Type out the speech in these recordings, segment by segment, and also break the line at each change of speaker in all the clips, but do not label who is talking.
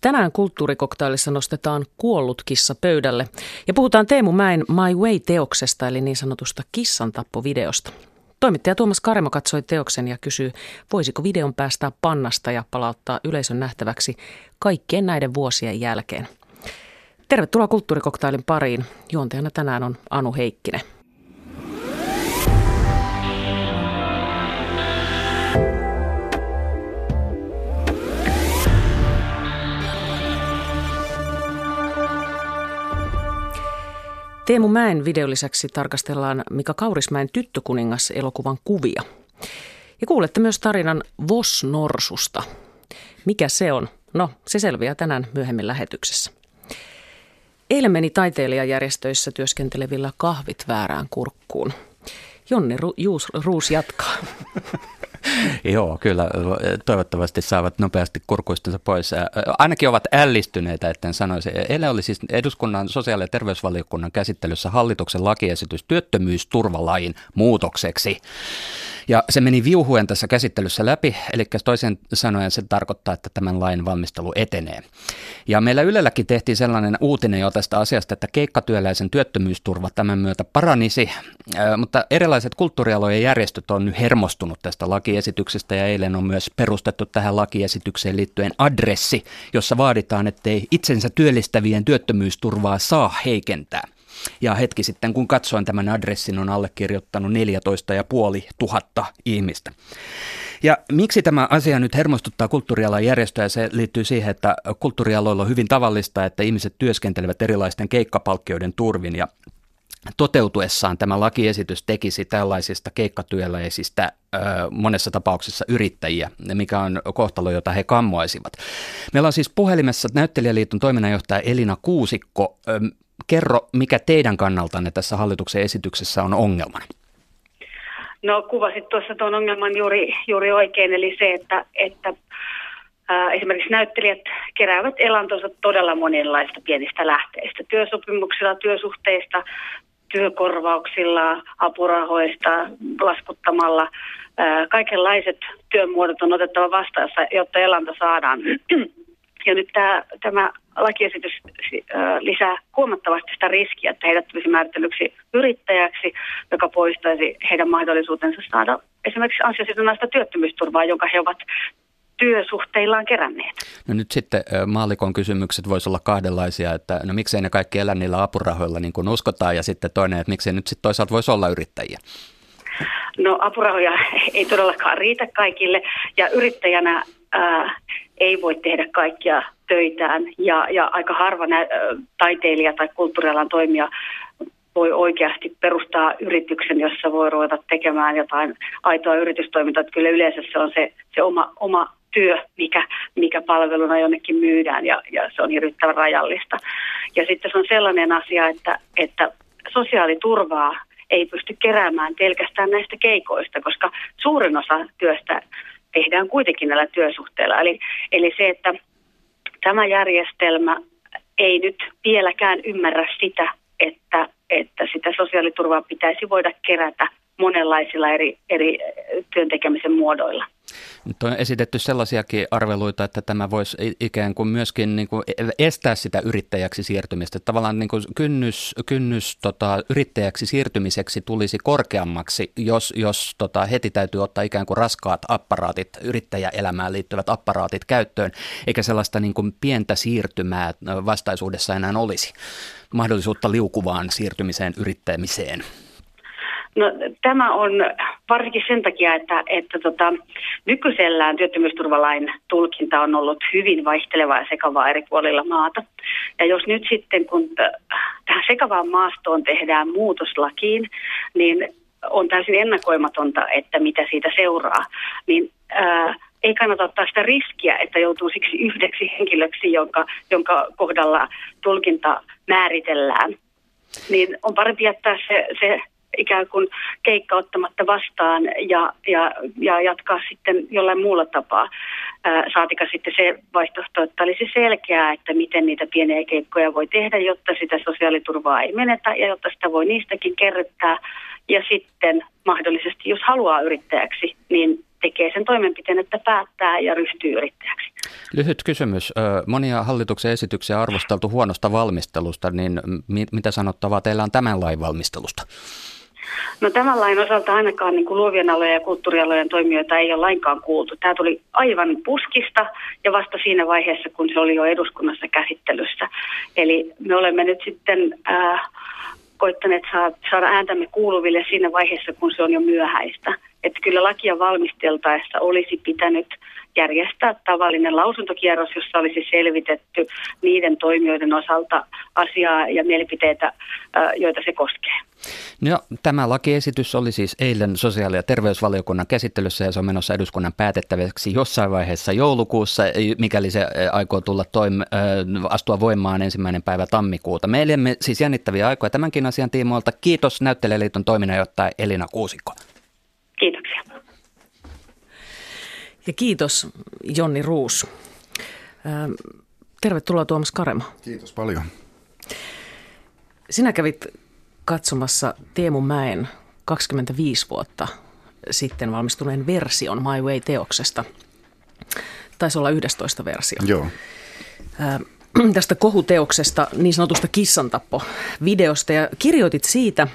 Tänään kulttuurikoktailissa nostetaan kuollut kissa pöydälle ja puhutaan Teemu Mäen My Way-teoksesta eli niin sanotusta kissan tappovideosta. Toimittaja Tuomas Karemo katsoi teoksen ja kysyy, voisiko videon päästää pannasta ja palauttaa yleisön nähtäväksi kaikkien näiden vuosien jälkeen. Tervetuloa kulttuurikoktailin pariin. Juontajana tänään on Anu Heikkinen. Teemu Mäen videon lisäksi tarkastellaan Mika Kaurismäen Tyttökuningas elokuvan kuvia. Ja kuulette myös tarinan Vos-norsusta. Mikä se on? No, se selviää tänään myöhemmin lähetyksessä. Eilen meni taiteilijajärjestöissä työskentelevillä kahvit väärään kurkkuun. Jonni Ru- Juus, Ruus jatkaa.
Joo, kyllä. Toivottavasti saavat nopeasti kurkuistensa pois. Ainakin ovat ällistyneitä, etten sanoisi. Eilen oli siis eduskunnan sosiaali- ja terveysvaliokunnan käsittelyssä hallituksen lakiesitys työttömyysturvalain muutokseksi. Ja se meni viuhuen tässä käsittelyssä läpi, eli toisen sanoen se tarkoittaa, että tämän lain valmistelu etenee. Ja meillä Ylelläkin tehtiin sellainen uutinen jo tästä asiasta, että keikkatyöläisen työttömyysturva tämän myötä paranisi, mutta erilaiset kulttuurialojen järjestöt on nyt hermostunut tästä lakiesityksestä ja eilen on myös perustettu tähän lakiesitykseen liittyen adressi, jossa vaaditaan, ettei itsensä työllistävien työttömyysturvaa saa heikentää. Ja hetki sitten, kun katsoin tämän adressin, on allekirjoittanut 14 tuhatta ihmistä. Ja miksi tämä asia nyt hermostuttaa kulttuurialan järjestöjä? Se liittyy siihen, että kulttuurialoilla on hyvin tavallista, että ihmiset työskentelevät erilaisten keikkapalkkioiden turvin ja toteutuessaan tämä lakiesitys tekisi tällaisista keikkatyöläisistä monessa tapauksessa yrittäjiä, mikä on kohtalo, jota he kammoaisivat. Meillä on siis puhelimessa Näyttelijäliiton toiminnanjohtaja Elina Kuusikko. Kerro, mikä teidän kannaltanne tässä hallituksen esityksessä on ongelmana?
No kuvasit tuossa tuon ongelman juuri, juuri oikein, eli se, että, että ää, esimerkiksi näyttelijät keräävät elantonsa todella monenlaista pienistä lähteistä. Työsopimuksilla, työsuhteista, työkorvauksilla, apurahoista, laskuttamalla. Ää, kaikenlaiset työmuodot on otettava vastaan, jotta elanto saadaan. Ja nyt tämä, tämä lakiesitys lisää huomattavasti sitä riskiä, että heidät tulisi määritellyksi yrittäjäksi, joka poistaisi heidän mahdollisuutensa saada esimerkiksi ansiosidonnaista työttömyysturvaa, jonka he ovat työsuhteillaan keränneet.
No nyt sitten maalikon kysymykset voisi olla kahdenlaisia, että no miksei ne kaikki elä niillä apurahoilla niin kuin uskotaan ja sitten toinen, että miksei nyt sitten toisaalta voisi olla yrittäjiä.
No apurahoja ei todellakaan riitä kaikille ja yrittäjänä ää, ei voi tehdä kaikkia töitään ja, ja aika harva nä- taiteilija tai kulttuurialan toimija voi oikeasti perustaa yrityksen, jossa voi ruveta tekemään jotain aitoa yritystoimintaa. Että kyllä yleensä se on se, se oma, oma työ, mikä, mikä palveluna jonnekin myydään ja, ja se on hirvittävän rajallista. Ja sitten se on sellainen asia, että, että sosiaaliturvaa ei pysty keräämään pelkästään näistä keikoista, koska suurin osa työstä tehdään kuitenkin näillä työsuhteilla. Eli, eli se, että tämä järjestelmä ei nyt vieläkään ymmärrä sitä, että, että sitä sosiaaliturvaa pitäisi voida kerätä monenlaisilla eri, eri työntekemisen muodoilla.
Nyt on esitetty sellaisiakin arveluita, että tämä voisi ikään kuin myöskin niin kuin estää sitä yrittäjäksi siirtymistä. Tavallaan niin kuin kynnys, kynnys tota, yrittäjäksi siirtymiseksi tulisi korkeammaksi, jos, jos tota, heti täytyy ottaa ikään kuin raskaat apparaatit, yrittäjäelämään liittyvät apparaatit käyttöön, eikä sellaista niin kuin pientä siirtymää vastaisuudessa enää olisi. Mahdollisuutta liukuvaan siirtymiseen yrittämiseen.
No, tämä on varsinkin sen takia, että, että tota, nykyisellään työttömyysturvalain tulkinta on ollut hyvin vaihtelevaa ja sekavaa eri puolilla maata. Ja jos nyt sitten, kun tähän sekavaan maastoon tehdään muutoslakiin, niin on täysin ennakoimatonta, että mitä siitä seuraa. Niin ää, ei kannata ottaa sitä riskiä, että joutuu siksi yhdeksi henkilöksi, jonka, jonka kohdalla tulkinta määritellään. Niin on parempi jättää se, se ikään kuin keikka ottamatta vastaan ja, ja, ja jatkaa sitten jollain muulla tapaa. Saatika sitten se vaihtoehto, että olisi selkeää, että miten niitä pieniä keikkoja voi tehdä, jotta sitä sosiaaliturvaa ei menetä ja jotta sitä voi niistäkin kerryttää. Ja sitten mahdollisesti, jos haluaa yrittäjäksi, niin tekee sen toimenpiteen, että päättää ja ryhtyy yrittäjäksi.
Lyhyt kysymys. Monia hallituksen esityksiä arvosteltu huonosta valmistelusta, niin mitä sanottavaa teillä on tämän lain valmistelusta?
No tämän lain osalta ainakaan niin kuin luovien alojen ja kulttuurialojen toimijoita ei ole lainkaan kuultu. Tämä tuli aivan puskista ja vasta siinä vaiheessa, kun se oli jo eduskunnassa käsittelyssä. Eli me olemme nyt sitten äh, koittaneet saada ääntämme kuuluville siinä vaiheessa, kun se on jo myöhäistä. Että kyllä lakia valmisteltaessa olisi pitänyt järjestää tavallinen lausuntokierros, jossa olisi selvitetty niiden toimijoiden osalta asiaa ja mielipiteitä, joita se koskee.
No, tämä lakiesitys oli siis eilen sosiaali- ja terveysvaliokunnan käsittelyssä ja se on menossa eduskunnan päätettäväksi jossain vaiheessa joulukuussa, mikäli se aikoo tulla toim- astua voimaan ensimmäinen päivä tammikuuta. Me elämme siis jännittäviä aikoja tämänkin asian tiimoilta. Kiitos Näyttelijäliiton toiminnanjohtaja Elina Kuusikko.
Kiitoksia.
Ja kiitos Jonni Ruus. Tervetuloa Tuomas Karema.
Kiitos paljon.
Sinä kävit katsomassa Teemu Mäen 25 vuotta sitten valmistuneen version My Way-teoksesta. Taisi olla 11 versio.
Joo.
tästä kohuteoksesta, niin sanotusta kissantappo-videosta ja kirjoitit siitä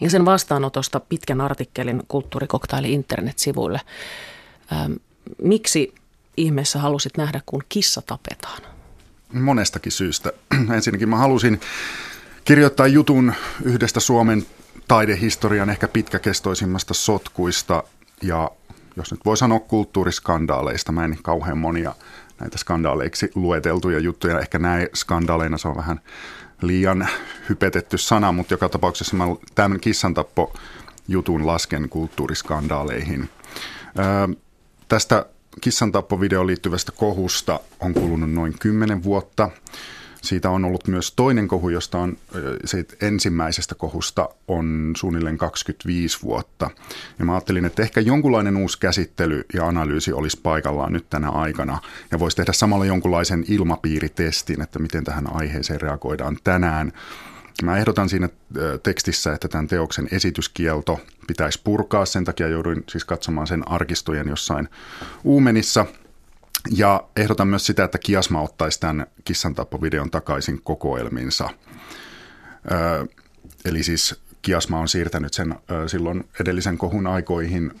ja sen vastaanotosta pitkän artikkelin kulttuurikoktaili internetsivuille. Miksi ihmeessä halusit nähdä, kun kissa tapetaan?
Monestakin syystä. Ensinnäkin mä halusin kirjoittaa jutun yhdestä Suomen taidehistorian ehkä pitkäkestoisimmasta sotkuista ja jos nyt voi sanoa kulttuuriskandaaleista, mä en kauhean monia näitä skandaaleiksi lueteltuja juttuja, ehkä näin skandaaleina se on vähän liian hypetetty sana, mutta joka tapauksessa mä tämän kissantappo jutun lasken kulttuuriskandaaleihin. Öö, tästä kissantappovideoon liittyvästä kohusta on kulunut noin 10 vuotta. Siitä on ollut myös toinen kohu, josta on, siitä ensimmäisestä kohusta on suunnilleen 25 vuotta. Ja mä ajattelin, että ehkä jonkunlainen uusi käsittely ja analyysi olisi paikallaan nyt tänä aikana. Ja voisi tehdä samalla jonkunlaisen ilmapiiritestin, että miten tähän aiheeseen reagoidaan tänään. Mä ehdotan siinä tekstissä, että tämän teoksen esityskielto pitäisi purkaa. Sen takia jouduin siis katsomaan sen arkistojen jossain Uumenissa – ja ehdotan myös sitä, että Kiasma ottaisi tämän kissantappovideon takaisin kokoelminsa. Ö, eli siis Kiasma on siirtänyt sen silloin edellisen kohun aikoihin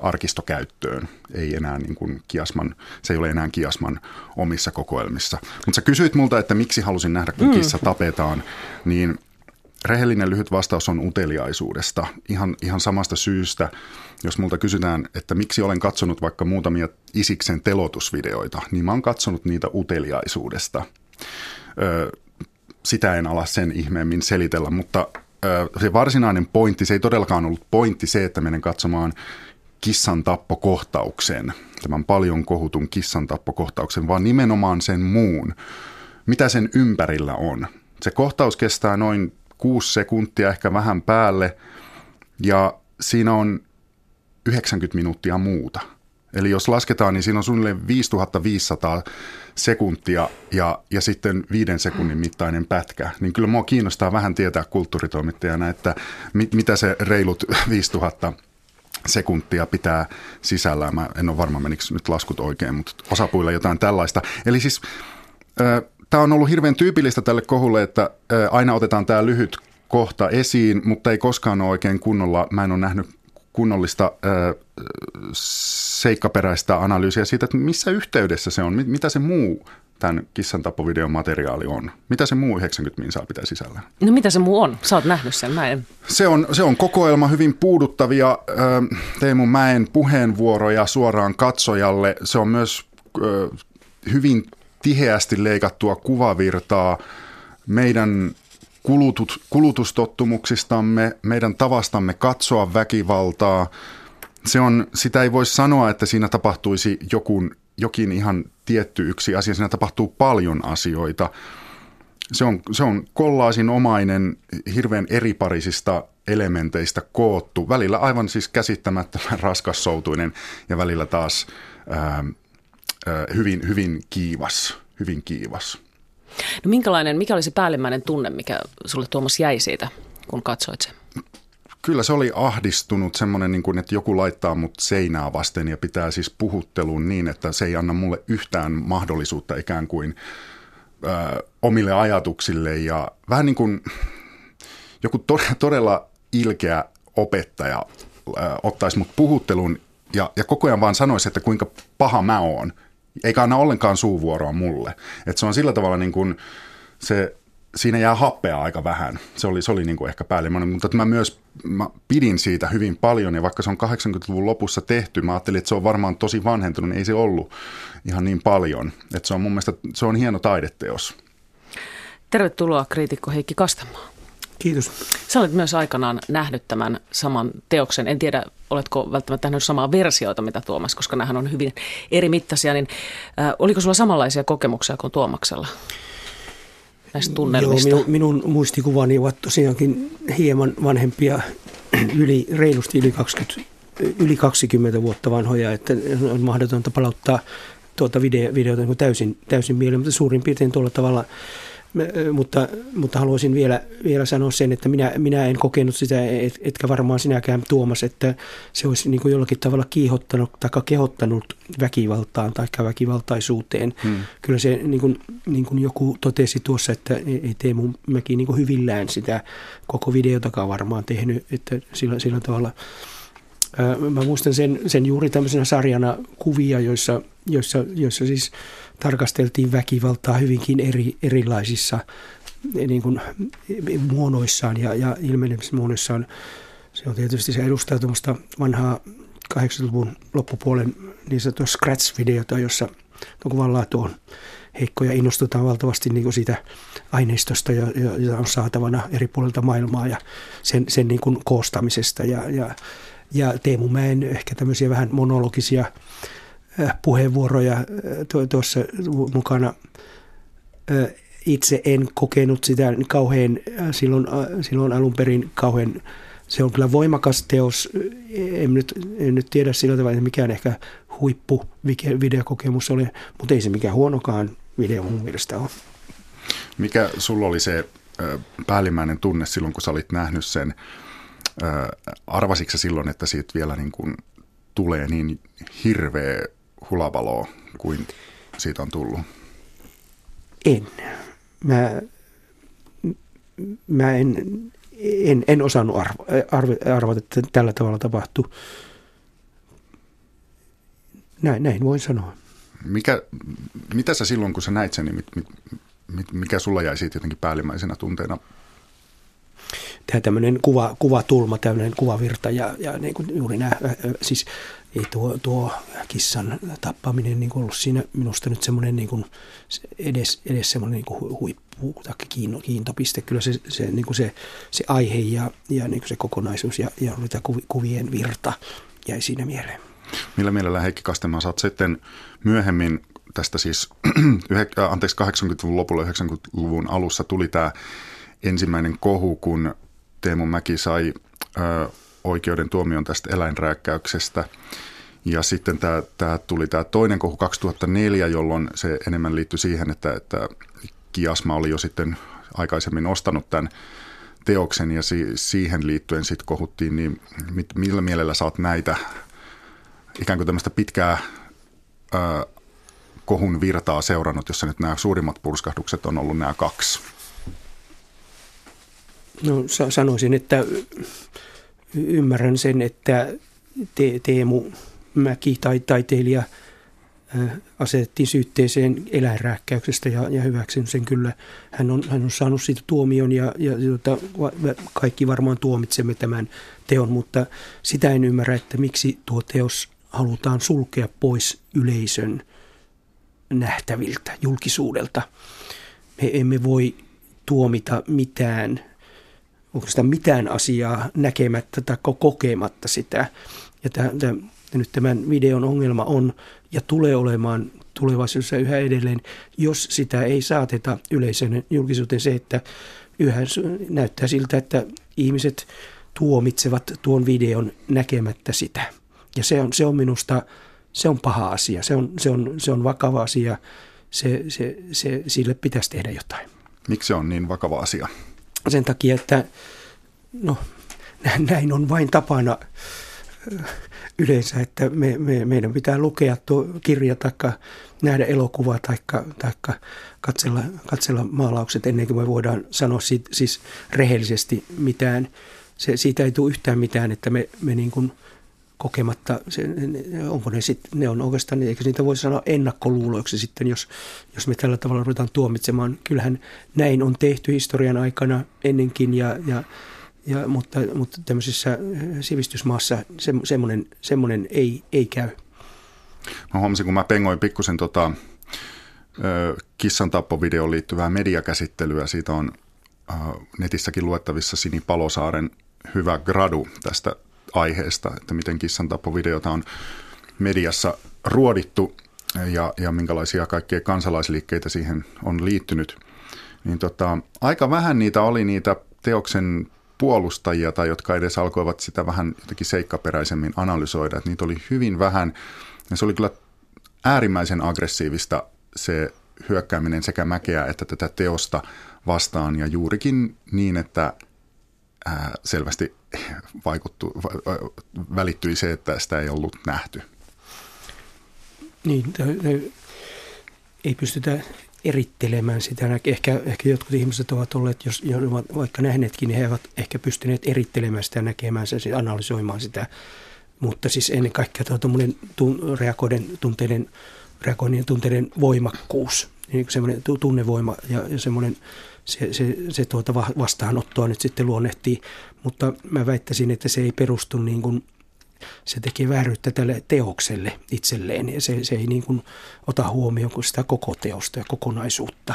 arkistokäyttöön. Ei enää niin kuin Kiasman, se ei ole enää Kiasman omissa kokoelmissa. Mutta sä kysyit multa, että miksi halusin nähdä, kun kissa tapetaan, niin Rehellinen lyhyt vastaus on uteliaisuudesta. Ihan, ihan samasta syystä, jos multa kysytään, että miksi olen katsonut vaikka muutamia Isiksen telotusvideoita, niin mä oon katsonut niitä uteliaisuudesta. Ö, sitä en ala sen ihmeemmin selitellä, mutta se varsinainen pointti, se ei todellakaan ollut pointti se, että menen katsomaan kissan tappokohtauksen, tämän paljon kohutun kissan tappokohtauksen, vaan nimenomaan sen muun, mitä sen ympärillä on. Se kohtaus kestää noin kuusi sekuntia, ehkä vähän päälle, ja siinä on 90 minuuttia muuta. Eli jos lasketaan, niin siinä on suunnilleen 5500 sekuntia ja, ja sitten viiden sekunnin mittainen pätkä. Niin kyllä mua kiinnostaa vähän tietää kulttuuritoimittajana, että mit, mitä se reilut 5000 sekuntia pitää sisällään. Mä en ole varma, menikö nyt laskut oikein, mutta osapuilla jotain tällaista. Eli siis tämä on ollut hirveän tyypillistä tälle kohulle, että aina otetaan tämä lyhyt kohta esiin, mutta ei koskaan ole oikein kunnolla, mä en ole nähnyt kunnollista seikkaperäistä analyysiä siitä, että missä yhteydessä se on, mitä se muu tämän kissan tappovideon materiaali on? Mitä se muu 90 minsaa pitää sisällä?
No mitä se muu on? Sä oot nähnyt sen, mä en.
Se on, se on kokoelma hyvin puuduttavia Teemu Mäen puheenvuoroja suoraan katsojalle. Se on myös hyvin tiheästi leikattua kuvavirtaa meidän kulutut, kulutustottumuksistamme, meidän tavastamme katsoa väkivaltaa. Se on, sitä ei voi sanoa, että siinä tapahtuisi jokun, jokin ihan tietty yksi asia. Siinä tapahtuu paljon asioita. Se on, se on kollaasinomainen, hirveän eriparisista elementeistä koottu, välillä aivan siis käsittämättömän raskassoutuinen ja välillä taas ää, hyvin, hyvin kiivas, hyvin kiivas.
No minkälainen, mikä oli se päällimmäinen tunne, mikä sulle Tuomas jäi siitä, kun katsoit sen?
Kyllä se oli ahdistunut semmoinen, niin kuin, että joku laittaa mut seinää vasten ja pitää siis puhuttelun niin, että se ei anna mulle yhtään mahdollisuutta ikään kuin ö, omille ajatuksille ja vähän niin kuin joku to- todella ilkeä opettaja ö, ottaisi mut puhuttelun ja, ja koko ajan vaan sanoisi, että kuinka paha mä oon, eikä anna ollenkaan suuvuoroa mulle. Että se on sillä tavalla niin kuin se siinä jää happea aika vähän. Se oli, se oli niin kuin ehkä päällimmäinen, mutta mä myös mä pidin siitä hyvin paljon ja vaikka se on 80-luvun lopussa tehty, mä ajattelin, että se on varmaan tosi vanhentunut, niin ei se ollut ihan niin paljon. Että se on mun mielestä, se on hieno taideteos.
Tervetuloa kriitikko Heikki Kastamaa.
Kiitos.
Sä olet myös aikanaan nähnyt tämän saman teoksen. En tiedä, oletko välttämättä nähnyt samaa versioita, mitä Tuomas, koska nämähän on hyvin eri mittaisia. Niin, äh, oliko sulla samanlaisia kokemuksia kuin Tuomaksella? Näistä tunnelmista?
Joo, minun, minun muistikuvani ovat tosiaankin hieman vanhempia, yli, reilusti yli 20, yli 20 vuotta vanhoja, että on mahdotonta palauttaa tuota video, videota niin täysin, täysin mieleen, mutta suurin piirtein tuolla tavalla – mutta, mutta haluaisin vielä, vielä sanoa sen, että minä, minä en kokenut sitä, et, etkä varmaan sinäkään Tuomas, että se olisi niin kuin jollakin tavalla kiihottanut tai kehottanut väkivaltaan tai väkivaltaisuuteen. Hmm. Kyllä se, niin kuin, niin kuin joku totesi tuossa, että ei Teemu Mäki niin kuin hyvillään sitä koko videotakaan varmaan tehnyt, että sillä, sillä tavalla – Mä muistan sen, sen juuri tämmöisenä sarjana kuvia, joissa, joissa, joissa siis tarkasteltiin väkivaltaa hyvinkin eri, erilaisissa niin kuin, muodoissaan ja, ja ilmenemismuodoissaan. Se on tietysti se edustaa vanhaa 80-luvun loppupuolen niin sanottua scratch-videota, jossa kuvanlaatu on heikko ja innostutaan valtavasti niin kuin siitä aineistosta, jota on saatavana eri puolilta maailmaa ja sen, sen niin kuin koostamisesta ja, ja ja Teemu Mäen ehkä tämmöisiä vähän monologisia puheenvuoroja äh, tuossa mukana. Äh, itse en kokenut sitä kauhean silloin, silloin alun perin kauhean se on kyllä voimakas teos. En nyt, en nyt tiedä sillä tavalla, että mikään ehkä huippu videokokemus oli, mutta ei se mikään huonokaan video mun mielestä ole.
Mikä sulla oli se päällimmäinen tunne silloin, kun sä olit nähnyt sen? arvasitko silloin, että siitä vielä niin kuin tulee niin hirveä hulavalo kuin siitä on tullut?
En. Mä, mä en, en, en osannut arvo, arvo, arvata, että tällä tavalla tapahtuu. Näin, näin voin sanoa.
Mikä, mitä sä silloin, kun sä näit sen, niin mit, mit, mikä sulla jäi siitä jotenkin päällimmäisenä tunteena
tehdä tämmöinen kuva, kuvatulma, tämmöinen kuvavirta ja, ja niin kuin juuri nämä, siis ei tuo, tuo kissan tappaminen niin ollut siinä minusta nyt semmoinen niin kuin edes, edes semmoinen niin kuin huippu tai kiintopiste. Kyllä se, se, niin kuin se, se aihe ja, ja niin kuin se kokonaisuus ja, ja kuvien virta jäi siinä mieleen.
Millä mielellä Heikki Kastemaa saat sitten myöhemmin tästä siis, anteeksi 80-luvun lopulla 90-luvun alussa tuli tämä ensimmäinen kohu, kun Teemu Mäki sai ö, oikeuden tuomion tästä eläinrääkkäyksestä. Ja sitten tämä, tämä tuli tämä toinen kohu 2004, jolloin se enemmän liittyi siihen, että, että Kiasma oli jo sitten aikaisemmin ostanut tämän teoksen ja si- siihen liittyen sitten kohuttiin, niin mit, millä mielellä saat näitä ikään kuin tämmöistä pitkää ö, kohun virtaa seurannut, jossa nyt nämä suurimmat purskahdukset on ollut nämä kaksi?
No sanoisin, että ymmärrän sen, että te- Teemu Mäki tai taiteilija asetettiin syytteeseen eläinrääkkäyksestä ja, ja hyväksyn sen kyllä. Hän on, hän on saanut siitä tuomion ja, ja jota, kaikki varmaan tuomitsemme tämän teon, mutta sitä en ymmärrä, että miksi tuo teos halutaan sulkea pois yleisön nähtäviltä, julkisuudelta. Me emme voi tuomita mitään onko sitä mitään asiaa näkemättä tai kokematta sitä. Ja tämän, tämän, nyt tämän videon ongelma on ja tulee olemaan tulevaisuudessa yhä edelleen, jos sitä ei saateta yleisön julkisuuteen se, että yhä näyttää siltä, että ihmiset tuomitsevat tuon videon näkemättä sitä. Ja se on, se on minusta, se on paha asia, se on, se on, se on vakava asia, se, se, se, sille pitäisi tehdä jotain.
Miksi se on niin vakava asia?
Sen takia, että no, näin on vain tapana yleensä, että me, me, meidän pitää lukea tuo kirja tai nähdä elokuva tai katsella, katsella maalaukset ennen kuin me voidaan sanoa siitä, siis rehellisesti mitään. Se, siitä ei tule yhtään mitään, että me, me niin kuin kokematta, onko ne sitten, ne on oikeastaan, eikö niitä voi sanoa ennakkoluuloiksi sitten, jos, jos me tällä tavalla ruvetaan tuomitsemaan. Kyllähän näin on tehty historian aikana ennenkin ja, ja ja, mutta, mutta tämmöisessä äh, sivistysmaassa se, semmoinen, semmoinen ei, ei käy.
Mä huomasin, kun mä pengoin pikkusen tota, kissan tappovideoon liittyvää mediakäsittelyä. Siitä on netissäkin luettavissa Sini Palosaaren hyvä gradu tästä aiheesta, että miten kissan tappovideota on mediassa ruodittu ja, ja minkälaisia kaikkia kansalaisliikkeitä siihen on liittynyt. Niin tota, aika vähän niitä oli niitä teoksen puolustajia tai jotka edes alkoivat sitä vähän jotenkin seikkaperäisemmin analysoida. Että niitä oli hyvin vähän ja se oli kyllä äärimmäisen aggressiivista se hyökkääminen sekä mäkeä että tätä teosta vastaan ja juurikin niin, että ää, selvästi vaikuttu, välittyi se, että sitä ei ollut nähty.
Niin, ei pystytä erittelemään sitä. Ehkä, ehkä jotkut ihmiset ovat olleet, jos ovat vaikka nähneetkin, niin he ovat ehkä pystyneet erittelemään sitä, näkemään sitä, analysoimaan sitä. Mutta siis ennen kaikkea tuommoinen tun, reagoiden tunteiden, reagoiden tunteiden voimakkuus, niin semmoinen tunnevoima ja, ja semmoinen se, se, se tuota vastaanottoa nyt sitten luonnehtii. Mutta mä väittäisin, että se ei perustu niin kuin – se tekee vääryyttä tälle teokselle itselleen ja se, se ei niin kuin ota huomioon kuin sitä koko teosta ja kokonaisuutta,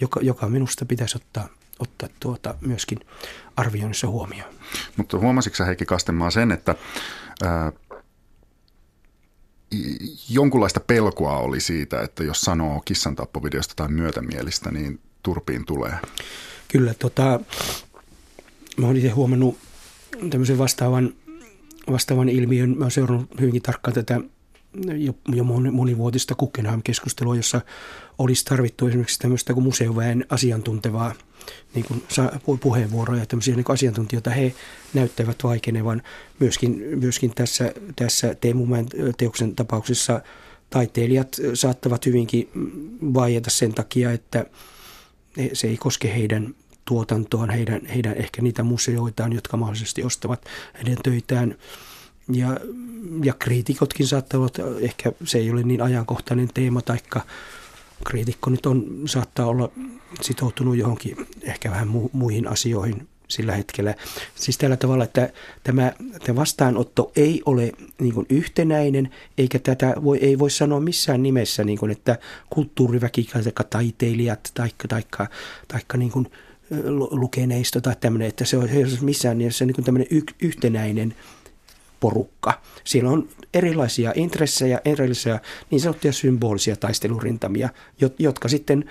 joka, joka minusta pitäisi ottaa, ottaa tuota myöskin arvioinnissa huomioon.
Mutta huomasitko Heikki Kastenmaa sen, että ää, jonkunlaista pelkoa oli siitä, että jos sanoo kissantappovideosta tai myötämielistä, niin turpiin tulee?
Kyllä, tota, mä olen itse huomannut tämmöisen vastaavan vastaavan ilmiön. Mä olen seurannut hyvinkin tarkkaan tätä jo, jo monivuotista Guggenheim-keskustelua, jossa olisi tarvittu esimerkiksi tämmöistä kuin museoväen asiantuntevaa niin kuin puheenvuoroja, tämmöisiä niin kuin asiantuntijoita he näyttävät vaikenevan. Myöskin, myöskin tässä, tässä Teemu teoksen tapauksessa taiteilijat saattavat hyvinkin vaieta sen takia, että se ei koske heidän tuotantoon, heidän, heidän ehkä niitä museoitaan, jotka mahdollisesti ostavat heidän töitään. Ja, ja kriitikotkin saattavat, ehkä se ei ole niin ajankohtainen teema, taikka kriitikko nyt on, saattaa olla sitoutunut johonkin ehkä vähän mu, muihin asioihin sillä hetkellä. Siis tällä tavalla, että tämä, tämä vastaanotto ei ole niin yhtenäinen, eikä tätä voi, ei voi sanoa missään nimessä, niin kuin, että kulttuuriväki tai taiteilijat tai taikka, taikka niin kuin lukeneisto tai tämmöinen, että se on, missään mielessä niin tämmöinen y- yhtenäinen porukka. Siellä on erilaisia intressejä, erilaisia niin sanottuja symbolisia taistelurintamia, jotka sitten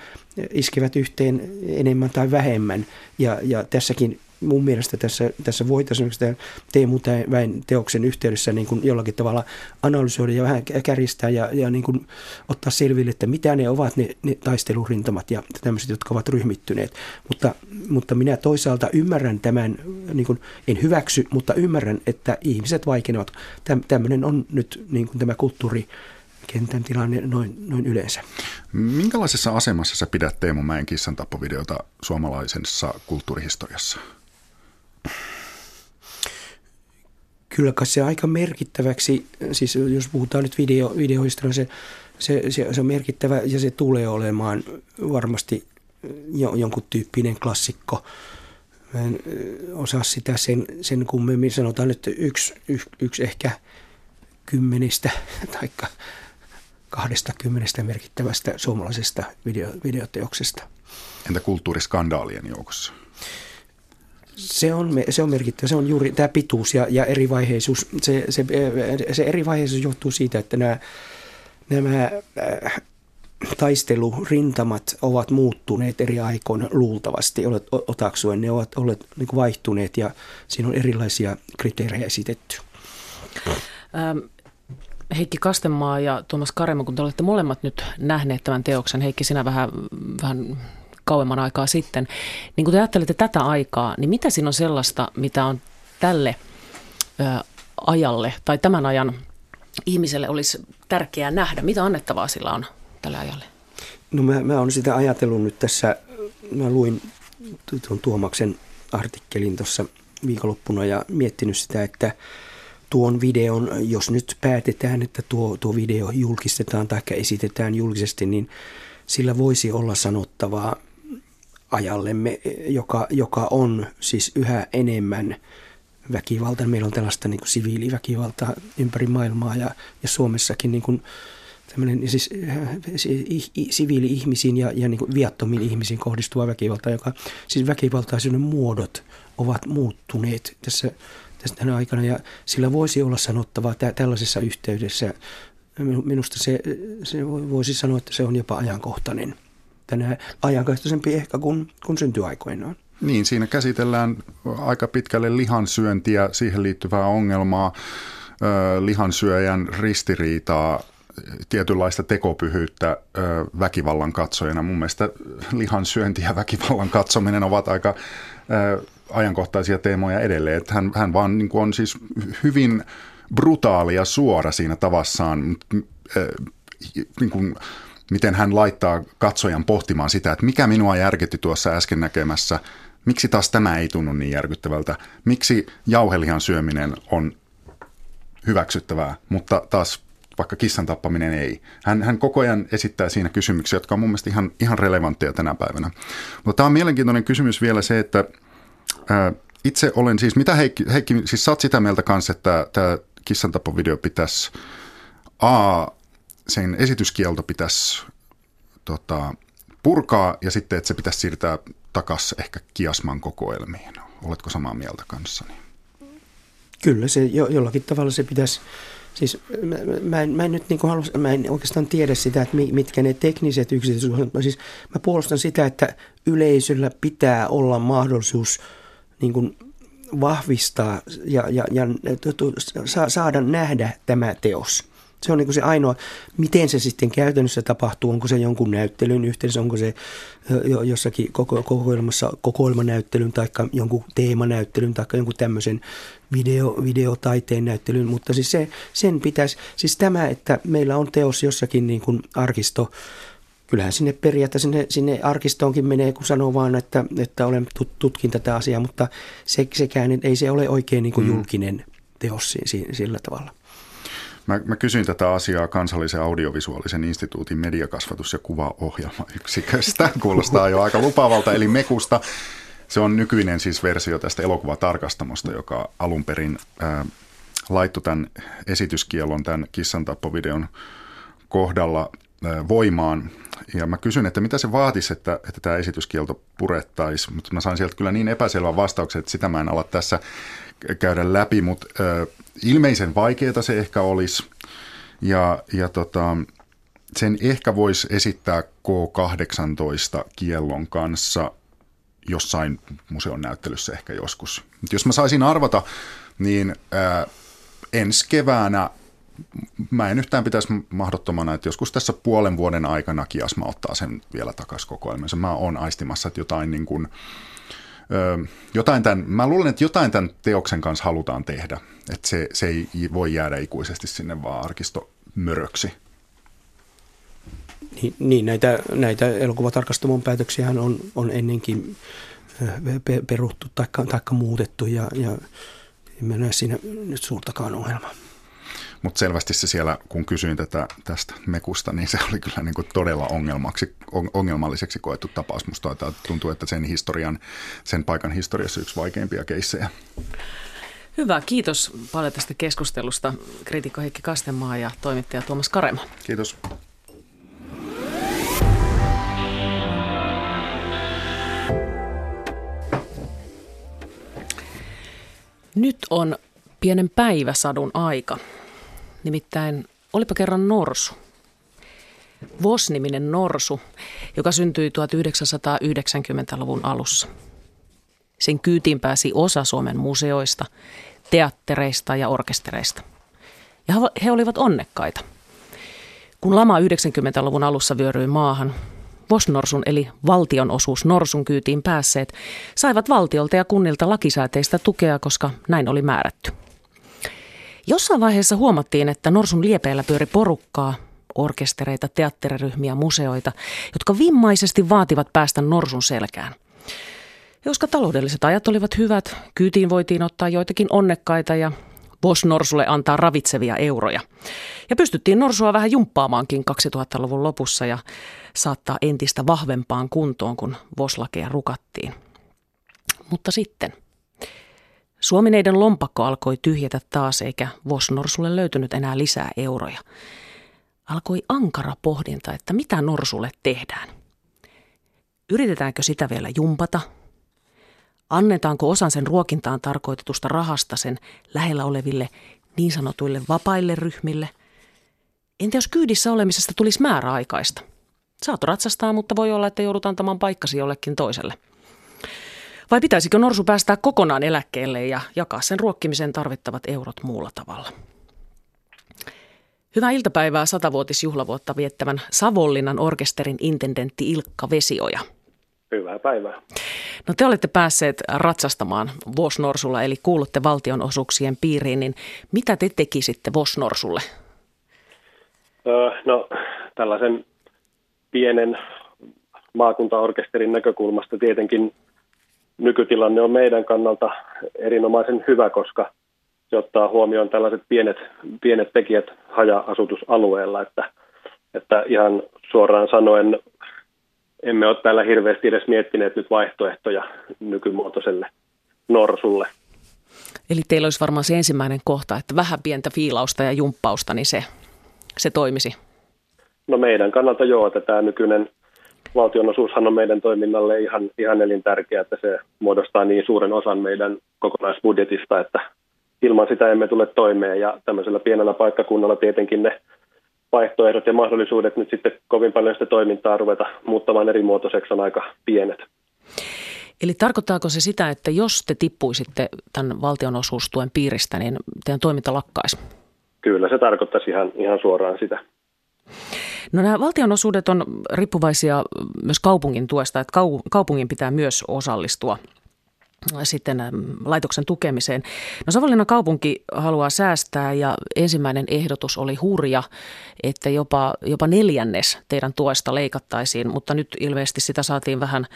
iskevät yhteen enemmän tai vähemmän. Ja, ja tässäkin mun mielestä tässä, tässä voitaisiin tämän Teemu Väin teoksen yhteydessä niin kuin jollakin tavalla analysoida ja vähän käristää ja, ja niin kuin ottaa selville, että mitä ne ovat ne, ne taistelurintamat ja tämmöiset, jotka ovat ryhmittyneet. Mutta, mutta minä toisaalta ymmärrän tämän, niin kuin, en hyväksy, mutta ymmärrän, että ihmiset vaikenevat. Täm, tämmöinen on nyt niin kuin tämä kulttuuri kentän tilanne noin, noin yleensä.
Minkälaisessa asemassa sä pidät Teemu Mäen kissan tappovideota suomalaisessa kulttuurihistoriassa?
Kyllä se aika merkittäväksi, siis jos puhutaan nyt video, videoista, se, se, se, se on merkittävä ja se tulee olemaan varmasti jo, jonkun tyyppinen klassikko. Mä en osaa sitä sen, sen kummemmin, sanotaan nyt yksi, yksi, yksi ehkä kymmenistä tai kahdesta kymmenestä merkittävästä suomalaisesta video, videoteoksesta.
Entä kulttuuriskandaalien joukossa?
Se on, se on merkittävä. Se on juuri tämä pituus ja, ja erivaiheisuus. Se, se, se erivaiheisuus johtuu siitä, että nämä, nämä äh, taistelurintamat ovat muuttuneet eri aikoina luultavasti olet, otaksuen. Ne ovat olleet niin kuin vaihtuneet ja siinä on erilaisia kriteerejä esitetty.
Ähm. Heikki Kastenmaa ja Tuomas Karema, kun te olette molemmat nyt nähneet tämän teoksen, Heikki sinä vähän, vähän kauemman aikaa sitten. Niin kun te ajattelette tätä aikaa, niin mitä siinä on sellaista, mitä on tälle ö, ajalle tai tämän ajan ihmiselle olisi tärkeää nähdä? Mitä annettavaa sillä on tälle ajalle?
No mä, mä olen sitä ajatellut nyt tässä, mä luin tuon Tuomaksen artikkelin tuossa viikonloppuna ja miettinyt sitä, että tuon videon, jos nyt päätetään, että tuo, tuo video julkistetaan tai esitetään julkisesti, niin sillä voisi olla sanottavaa ajallemme, joka, joka on siis yhä enemmän väkivalta. Meillä on tällaista niin kuin siviiliväkivaltaa ympäri maailmaa ja, ja Suomessakin niin kuin, tämmöinen siis, siis siviili-ihmisiin ja, ja niin kuin viattomiin ihmisiin kohdistuva väkivalta, joka siis väkivaltaisuuden muodot ovat muuttuneet tässä, tässä tänä aikana ja sillä voisi olla sanottavaa tä, tällaisessa yhteydessä. Minusta se, se voisi sanoa, että se on jopa ajankohtainen. Tänään ajankohtaisempi ehkä kuin, kuin syntyaikoinaan.
Niin, siinä käsitellään aika pitkälle lihansyöntiä, siihen liittyvää ongelmaa, lihansyöjän ristiriitaa tietynlaista tekopyhyyttä väkivallan katsojana. Mun mielestä lihansyönti ja väkivallan katsominen ovat aika ajankohtaisia teemoja edelleen. Että hän, hän vaan niin on siis hyvin brutaali ja suora siinä tavassaan, niin kuin, miten hän laittaa katsojan pohtimaan sitä, että mikä minua järkytti tuossa äsken näkemässä, miksi taas tämä ei tunnu niin järkyttävältä, miksi jauhelihan syöminen on hyväksyttävää, mutta taas vaikka kissan tappaminen ei. Hän, hän koko ajan esittää siinä kysymyksiä, jotka on mun mielestä ihan, ihan relevantteja tänä päivänä. Mutta tämä on mielenkiintoinen kysymys vielä se, että ää, itse olen siis, mitä Heikki, Heikki siis sä sitä mieltä kanssa, että tämä kissan tappovideo pitäisi, a, sen esityskielto pitäisi tota, purkaa ja sitten, että se pitäisi siirtää takaisin ehkä kiasman kokoelmiin. Oletko samaa mieltä kanssani?
Kyllä, se jo, jollakin tavalla se pitäisi Siis mä, mä, en, mä en nyt niin halua, mä en oikeastaan tiedä sitä, että mitkä ne tekniset yksityiskohdat, mä, siis mä puolustan sitä, että yleisöllä pitää olla mahdollisuus niin kuin vahvistaa ja, ja, ja saada nähdä tämä teos. Se on niin kuin se ainoa, miten se sitten käytännössä tapahtuu, onko se jonkun näyttelyn yhteydessä, onko se jossakin koko, kokoelmassa kokoelmanäyttelyn tai jonkun teemanäyttelyn tai jonkun tämmöisen video, videotaiteen näyttelyn, mutta siis se, sen pitäisi, siis tämä, että meillä on teos jossakin niin kuin arkisto, kyllähän sinne periaatteessa sinne, sinne arkistoonkin menee, kun sanoo vaan, että, että olen tutkin tätä asiaa, mutta se, sekään ei se ole oikein niin kuin mm. julkinen teos sillä tavalla.
Mä, mä kysyin tätä asiaa kansallisen audiovisuaalisen instituutin mediakasvatus- ja kuvaohjelmayksiköstä. Kuulostaa jo aika lupaavalta, eli Mekusta. Se on nykyinen siis versio tästä elokuvatarkastamosta, joka alun perin ää, laittoi tämän esityskielon tämän kissantappovideon kohdalla ää, voimaan. Ja mä kysyn, että mitä se vaatisi, että, että tämä esityskielto purettaisiin, mutta mä sain sieltä kyllä niin epäselvän vastauksen, että sitä mä en ala tässä käydä läpi, mutta ilmeisen vaikeaa se ehkä olisi. Ja, ja tota, sen ehkä voisi esittää K18 kiellon kanssa jossain museon näyttelyssä ehkä joskus. Mut jos mä saisin arvata, niin ää, ensi keväänä mä en yhtään pitäisi mahdottomana, että joskus tässä puolen vuoden aikana Kiasma ottaa sen vielä takaisin kokoelmansa. Mä oon aistimassa, että jotain niin kuin, jotain tämän, mä luulen, että jotain tämän teoksen kanssa halutaan tehdä. Että se, se ei voi jäädä ikuisesti sinne vaan arkistomöröksi.
Niin, niin näitä, näitä elokuvatarkastamon päätöksiä on, on ennenkin peruttu tai muutettu ja, ja en näe siinä nyt suurtakaan ongelmaa.
Mutta selvästi se siellä, kun kysyin tätä, tästä mekusta, niin se oli kyllä niin kuin todella ongelmaksi, ongelmalliseksi koettu tapaus. Musta tuntuu, että sen historian, sen paikan historiassa yksi vaikeimpia keissejä.
Hyvä, kiitos paljon tästä keskustelusta. Kriitikko Heikki Kastenmaa ja toimittaja Tuomas Karema.
Kiitos.
Nyt on pienen päiväsadun aika. Nimittäin olipa kerran norsu. Vos-niminen norsu, joka syntyi 1990-luvun alussa. Sen kyytiin pääsi osa Suomen museoista, teattereista ja orkestereista. Ja he olivat onnekkaita. Kun lama 90-luvun alussa vyöryi maahan, Vosnorsun eli valtionosuus Norsun kyytiin päässeet saivat valtiolta ja kunnilta lakisääteistä tukea, koska näin oli määrätty. Jossain vaiheessa huomattiin, että Norsun liepeillä pyöri porukkaa, orkestereita, teatteriryhmiä, museoita, jotka vimmaisesti vaativat päästä Norsun selkään. Ja koska taloudelliset ajat olivat hyvät, kyytiin voitiin ottaa joitakin onnekkaita ja Vos Norsulle antaa ravitsevia euroja. Ja pystyttiin Norsua vähän jumppaamaankin 2000-luvun lopussa ja saattaa entistä vahvempaan kuntoon, kun Voslakeja rukattiin. Mutta sitten Suomineiden lompakko alkoi tyhjätä taas eikä Vos-Norsulle löytynyt enää lisää euroja. Alkoi ankara pohdinta, että mitä Norsulle tehdään. Yritetäänkö sitä vielä jumpata – Annetaanko osan sen ruokintaan tarkoitetusta rahasta sen lähellä oleville niin sanotuille vapaille ryhmille? Entä jos kyydissä olemisesta tulisi määräaikaista? Saat ratsastaa, mutta voi olla, että joudut antamaan paikkasi jollekin toiselle. Vai pitäisikö norsu päästää kokonaan eläkkeelle ja jakaa sen ruokkimiseen tarvittavat eurot muulla tavalla? Hyvää iltapäivää satavuotisjuhlavuotta viettävän Savonlinnan orkesterin intendentti Ilkka Vesioja –
Hyvää päivää.
No te olette päässeet Ratsastamaan Vosnorsulla, eli kuulutte valtionosuuksien piiriin, niin mitä te tekisitte Vosnorsulle?
Öö, no tällaisen pienen maakuntaorkesterin näkökulmasta tietenkin nykytilanne on meidän kannalta erinomaisen hyvä, koska se ottaa huomioon tällaiset pienet, pienet tekijät haja-asutusalueella, että, että ihan suoraan sanoen emme ole täällä hirveästi edes miettineet nyt vaihtoehtoja nykymuotoiselle norsulle.
Eli teillä olisi varmaan se ensimmäinen kohta, että vähän pientä fiilausta ja jumppausta, niin se, se toimisi.
No meidän kannalta joo, että tämä nykyinen valtionosuushan on meidän toiminnalle ihan, ihan elintärkeä, että se muodostaa niin suuren osan meidän kokonaisbudjetista, että ilman sitä emme tule toimeen ja tämmöisellä pienellä paikkakunnalla tietenkin ne vaihtoehdot ja mahdollisuudet nyt sitten kovin paljon sitä toimintaa ruveta muuttamaan eri muotoiseksi on aika pienet.
Eli tarkoittaako se sitä, että jos te tippuisitte tämän valtionosuustuen piiristä, niin teidän toiminta lakkaisi?
Kyllä, se tarkoittaisi ihan, ihan suoraan sitä.
No nämä valtionosuudet on riippuvaisia myös kaupungin tuesta, että kaupungin pitää myös osallistua sitten laitoksen tukemiseen. No Savonlinnan kaupunki haluaa säästää ja ensimmäinen ehdotus oli hurja, että jopa, jopa neljännes teidän tuesta leikattaisiin, mutta nyt ilmeisesti sitä saatiin vähän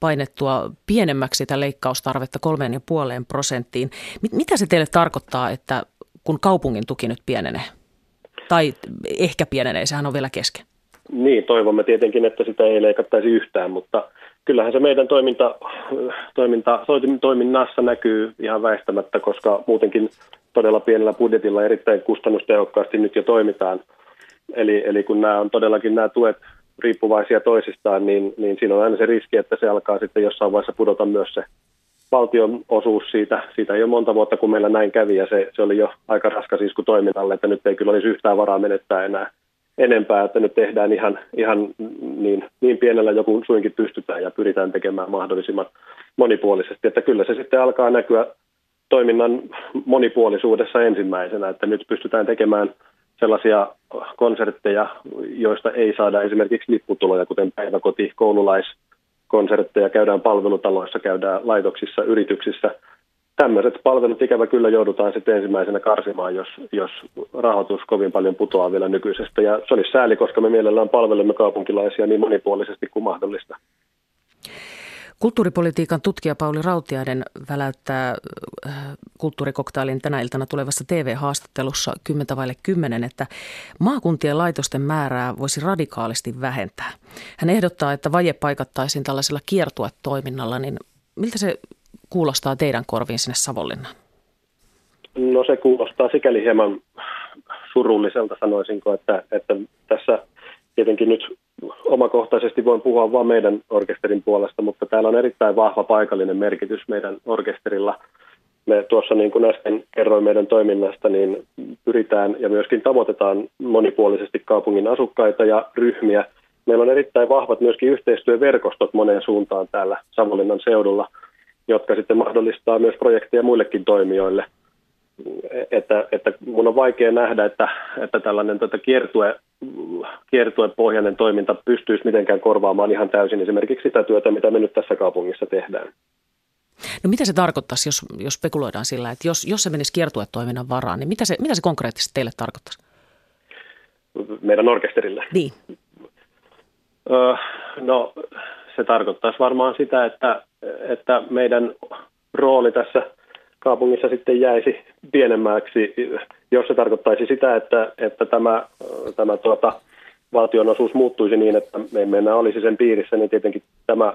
painettua pienemmäksi sitä leikkaustarvetta kolmeen ja puoleen prosenttiin. Mitä se teille tarkoittaa, että kun kaupungin tuki nyt pienenee? Tai ehkä pienenee, sehän on vielä kesken.
Niin, toivomme tietenkin, että sitä ei leikattaisi yhtään, mutta – kyllähän se meidän toiminta, toiminta, toiminnassa näkyy ihan väistämättä, koska muutenkin todella pienellä budjetilla erittäin kustannustehokkaasti nyt jo toimitaan. Eli, eli kun nämä on todellakin nämä tuet riippuvaisia toisistaan, niin, niin siinä on aina se riski, että se alkaa sitten jossain vaiheessa pudota myös se valtion osuus siitä. Siitä ole monta vuotta, kun meillä näin kävi, ja se, se oli jo aika raskas isku toiminnalle, että nyt ei kyllä olisi yhtään varaa menettää enää enempää, että nyt tehdään ihan, ihan niin, niin pienellä joku suinkin pystytään ja pyritään tekemään mahdollisimman monipuolisesti. Että kyllä se sitten alkaa näkyä toiminnan monipuolisuudessa ensimmäisenä, että nyt pystytään tekemään sellaisia konsertteja, joista ei saada esimerkiksi lipputuloja, kuten päiväkoti, koululaiskonsertteja, käydään palvelutaloissa, käydään laitoksissa, yrityksissä – tämmöiset palvelut ikävä kyllä joudutaan sitten ensimmäisenä karsimaan, jos, jos rahoitus kovin paljon putoaa vielä nykyisestä. Ja se olisi sääli, koska me mielellään palvelemme kaupunkilaisia niin monipuolisesti kuin mahdollista.
Kulttuuripolitiikan tutkija Pauli Rautiainen väläyttää äh, kulttuurikoktailin tänä iltana tulevassa TV-haastattelussa 10 vaille 10, että maakuntien laitosten määrää voisi radikaalisti vähentää. Hän ehdottaa, että vaje paikattaisiin tällaisella kiertuetoiminnalla, niin miltä se kuulostaa teidän korviin sinne Savonlinnaan?
No se kuulostaa sikäli hieman surulliselta sanoisinko, että, että tässä tietenkin nyt omakohtaisesti voin puhua vain meidän orkesterin puolesta, mutta täällä on erittäin vahva paikallinen merkitys meidän orkesterilla. Me tuossa niin kuin äsken kerroin meidän toiminnasta, niin pyritään ja myöskin tavoitetaan monipuolisesti kaupungin asukkaita ja ryhmiä. Meillä on erittäin vahvat myöskin yhteistyöverkostot moneen suuntaan täällä Savonlinnan seudulla – jotka sitten mahdollistaa myös projekteja muillekin toimijoille. Että, että mun on vaikea nähdä, että, että tällainen tuota kiertue, kiertuepohjainen toiminta pystyisi mitenkään korvaamaan ihan täysin esimerkiksi sitä työtä, mitä me nyt tässä kaupungissa tehdään.
No mitä se tarkoittaisi, jos, jos spekuloidaan sillä, että jos, jos se menisi kiertuetoiminnan varaan, niin mitä se, mitä se konkreettisesti teille tarkoittaisi?
Meidän orkesterille?
Niin.
Öö, no se tarkoittaisi varmaan sitä, että, että meidän rooli tässä kaupungissa sitten jäisi pienemmäksi, jos se tarkoittaisi sitä, että, että tämä, tämä tuota, valtionosuus muuttuisi niin, että me emme enää olisi sen piirissä, niin tietenkin tämä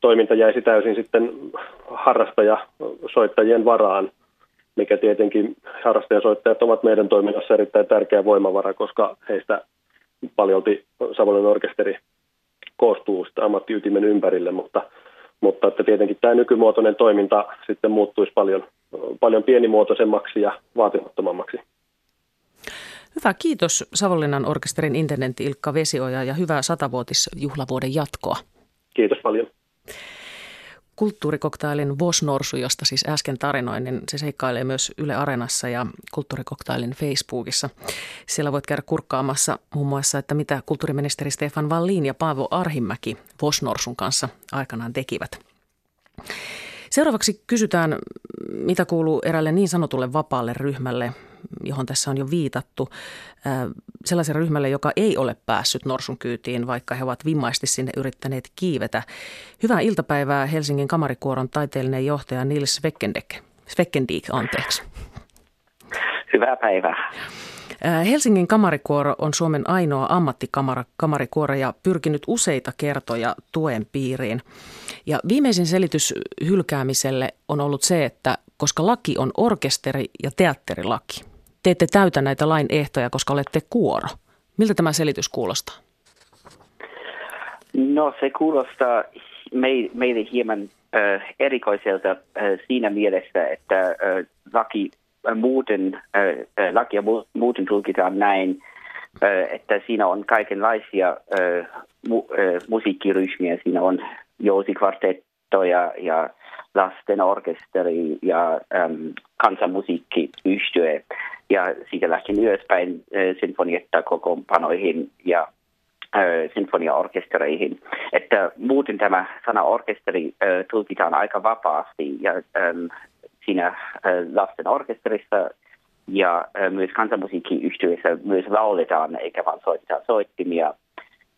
toiminta jäisi täysin sitten harrastajasoittajien varaan, mikä tietenkin harrastajasoittajat ovat meidän toiminnassa erittäin tärkeä voimavara, koska heistä paljolti Savonlinnan orkesteri koostuu sitä ammattiytimen ympärille, mutta, mutta että tietenkin tämä nykymuotoinen toiminta sitten muuttuisi paljon, paljon pienimuotoisemmaksi ja vaatimattomammaksi.
Hyvä, kiitos Savonlinnan orkesterin intendentti Ilkka Vesioja ja hyvää satavuotisjuhlavuoden jatkoa.
Kiitos paljon
kulttuurikoktailin Vosnorsu, josta siis äsken tarinoin, niin se seikkailee myös Yle Areenassa ja kulttuurikoktailin Facebookissa. Siellä voit käydä kurkkaamassa muun muassa, että mitä kulttuuriministeri Stefan Wallin ja Paavo Arhimäki Vosnorsun kanssa aikanaan tekivät. Seuraavaksi kysytään, mitä kuuluu erälle niin sanotulle vapaalle ryhmälle, johon tässä on jo viitattu, sellaisen ryhmälle, joka ei ole päässyt norsun kyytiin, vaikka he ovat vimmaisesti sinne yrittäneet kiivetä. Hyvää iltapäivää Helsingin kamarikuoron taiteellinen johtaja Nils Svekendek. Svekkendik, anteeksi.
Hyvää päivää.
Helsingin kamarikuoro on Suomen ainoa ammattikamarikuoro ja pyrkinyt useita kertoja tuen piiriin. Ja viimeisin selitys hylkäämiselle on ollut se, että koska laki on orkesteri- ja teatterilaki, te ette täytä näitä lain ehtoja, koska olette kuoro. Miltä tämä selitys kuulostaa?
No se kuulostaa meille hieman äh, erikoiselta äh, siinä mielessä, että äh, laki muuten, äh, lakia muuten tulkitaan näin, äh, että siinä on kaikenlaisia äh, mu, äh, musiikkiryhmiä. Siinä on jousikvartettoja ja lastenorkesteri ja ähm, kansanmusiikkiyhtye ja siitä lähtien ylöspäin äh, sinfonietta kokoonpanoihin ja sinfoniaorkestereihin. Että muuten tämä sana orkesteri tulkitaan aika vapaasti ja siinä lasten orkesterissa ja myös kansanmusiikkiyhtiöissä myös lauletaan eikä vain soittaa soittimia.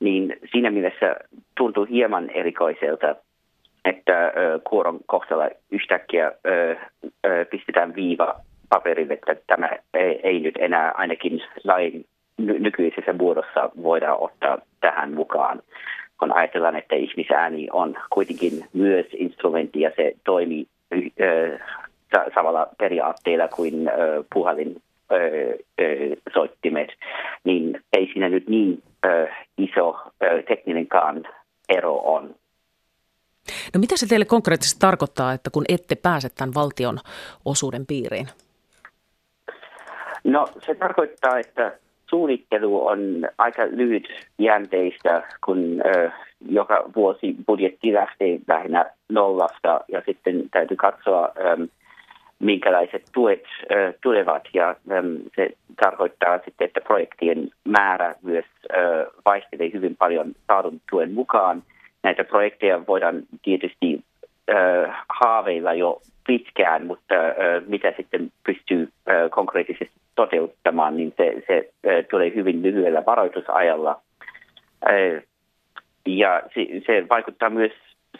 Niin siinä mielessä tuntuu hieman erikoiselta että kuoron kohtalla yhtäkkiä pistetään viiva paperille, että tämä ei, ei nyt enää ainakin lain ny- nykyisessä muodossa voida ottaa tähän mukaan. Kun ajatellaan, että ihmisääni on kuitenkin myös instrumentti ja se toimii äh, samalla periaatteella kuin äh, puhalin äh, soittimet, niin ei siinä nyt niin iso äh, tekninenkaan ero on.
No mitä se teille konkreettisesti tarkoittaa, että kun ette pääse tämän valtion osuuden piiriin?
No se tarkoittaa, että suunnittelu on aika lyhytjänteistä, kun ö, joka vuosi budjetti lähtee lähinnä nollasta ja sitten täytyy katsoa, ö, minkälaiset tuet ö, tulevat. Ja ö, se tarkoittaa sitten, että projektien määrä myös ö, vaihtelee hyvin paljon saadun tuen mukaan. Näitä projekteja voidaan tietysti äh, haaveilla jo pitkään, mutta äh, mitä sitten pystyy äh, konkreettisesti toteuttamaan, niin se, se tulee hyvin lyhyellä varoitusajalla. Ja se, vaikuttaa myös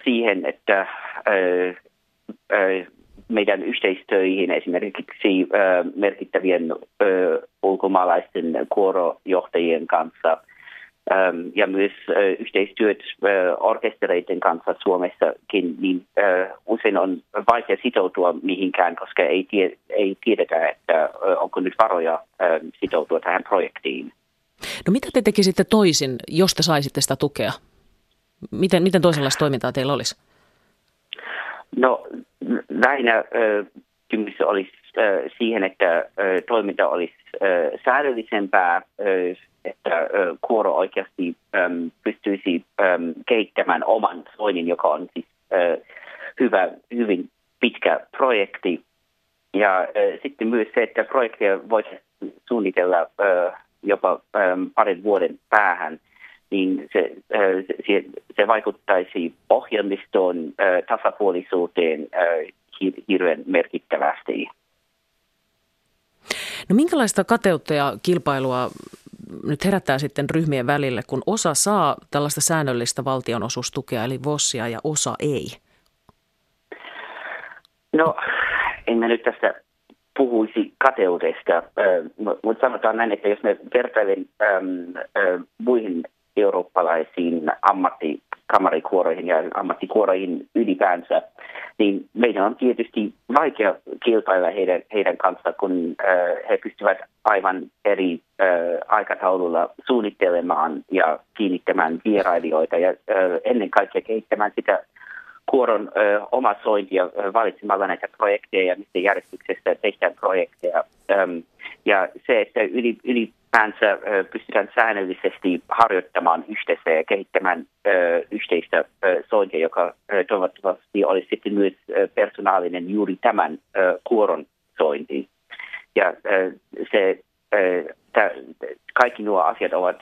siihen, että meidän yhteistöihin esimerkiksi merkittävien ulkomaalaisten kuorojohtajien kanssa – ja myös äh, yhteistyöt äh, orkestereiden kanssa Suomessakin, niin äh, usein on vaikea sitoutua mihinkään, koska ei, tie, ei tiedetä, että onko nyt varoja äh, sitoutua tähän projektiin.
No mitä te tekisitte toisin, jos te saisitte sitä tukea? Miten, miten toisenlaista toimintaa teillä olisi?
No lähinnä äh, kysymys olisi siihen, että toiminta olisi säädöllisempää, että kuoro oikeasti pystyisi äm, kehittämään oman soinnin, joka on siis hyvä, hyvin pitkä projekti. ja sitten myös se, että projekteja voisi suunnitella jopa parin vuoden päähän, niin se, se, se vaikuttaisi ohjelmistoon tasapuolisuuteen hirveän merkittävästi.
No minkälaista kateutta ja kilpailua nyt herättää sitten ryhmien välille, kun osa saa tällaista säännöllistä valtionosuustukea, eli VOSsia, ja osa ei?
No, en mä nyt tästä puhuisi kateudesta, mutta sanotaan näin, että jos me vertailen muihin eurooppalaisiin ammattikamarikuoroihin ja ammattikuoroihin ylipäänsä, niin meidän on tietysti vaikea kilpailla heidän, heidän kanssa, kun äh, he pystyvät aivan eri äh, aikataululla suunnittelemaan ja kiinnittämään vierailijoita ja äh, ennen kaikkea kehittämään sitä kuoron äh, omasointia äh, valitsemalla näitä projekteja ja mistä järjestyksestä tehdään projekteja. Ähm, ja se, että yli, yli ylipäänsä pystytään säännöllisesti harjoittamaan yhteistä ja kehittämään yhteistä sointia, joka toivottavasti olisi sitten myös persoonallinen juuri tämän kuoron sointi. Ja se, kaikki nuo asiat ovat